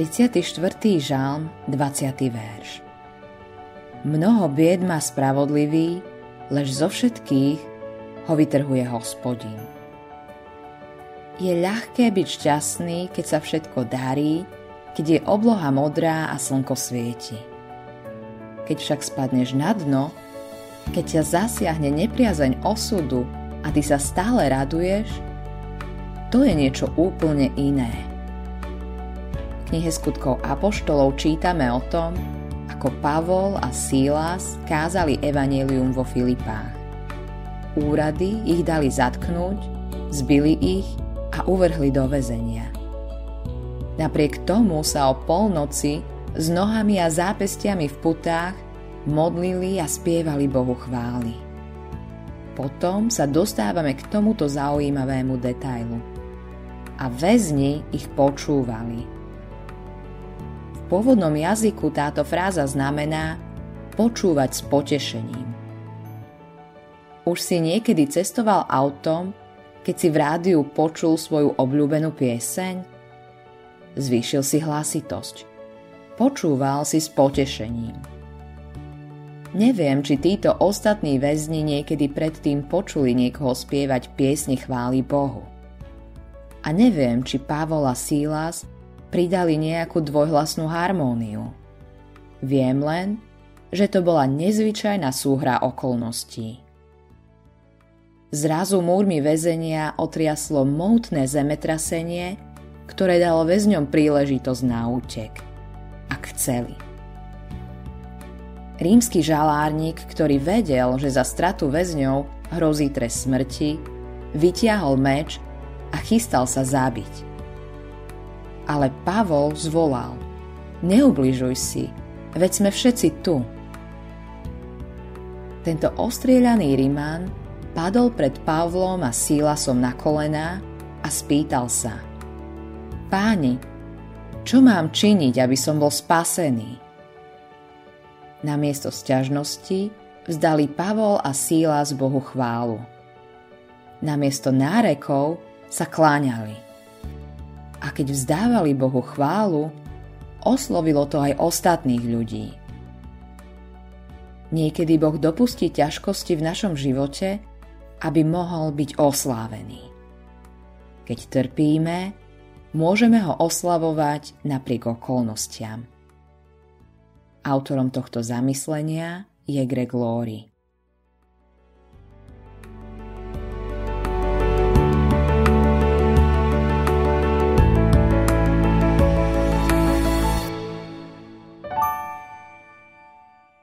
34. žalm, 20. verš. Mnoho bied má spravodlivý, lež zo všetkých ho vytrhuje hospodin. Je ľahké byť šťastný, keď sa všetko darí, keď je obloha modrá a slnko svieti. Keď však spadneš na dno, keď ťa zasiahne nepriazeň osudu a ty sa stále raduješ, to je niečo úplne iné. Knihe skutkov Apoštolov čítame o tom, ako Pavol a Sílas kázali evanelium vo Filipách. Úrady ich dali zatknúť, zbili ich a uvrhli do väzenia. Napriek tomu sa o polnoci s nohami a zápestiami v putách modlili a spievali Bohu chvály. Potom sa dostávame k tomuto zaujímavému detailu. A väzni ich počúvali. Pôvodnom jazyku táto fráza znamená počúvať s potešením. Už si niekedy cestoval autom keď si v rádiu počul svoju obľúbenú pieseň? Zvýšil si hlasitosť. Počúval si s potešením. Neviem, či títo ostatní väzni niekedy predtým počuli niekoho spievať piesni chvály Bohu. A neviem, či Pavol a Sílas pridali nejakú dvojhlasnú harmóniu. Viem len, že to bola nezvyčajná súhra okolností. Zrazu múrmi väzenia otriaslo moutné zemetrasenie, ktoré dalo väzňom príležitosť na útek. Ak chceli. Rímsky žalárnik, ktorý vedel, že za stratu väzňov hrozí trest smrti, vytiahol meč a chystal sa zabiť. Ale Pavol zvolal Neubližuj si, veď sme všetci tu. Tento ostrieľaný Ríman padol pred Pavlom a Sílasom na kolená a spýtal sa Páni, čo mám činiť, aby som bol spasený? Namiesto sťažnosti vzdali Pavol a Sílas Bohu chválu. Namiesto nárekov sa kláňali. A keď vzdávali Bohu chválu, oslovilo to aj ostatných ľudí. Niekedy Boh dopustí ťažkosti v našom živote, aby mohol byť oslávený. Keď trpíme, môžeme ho oslavovať napriek okolnostiam. Autorom tohto zamyslenia je Greg Laurie.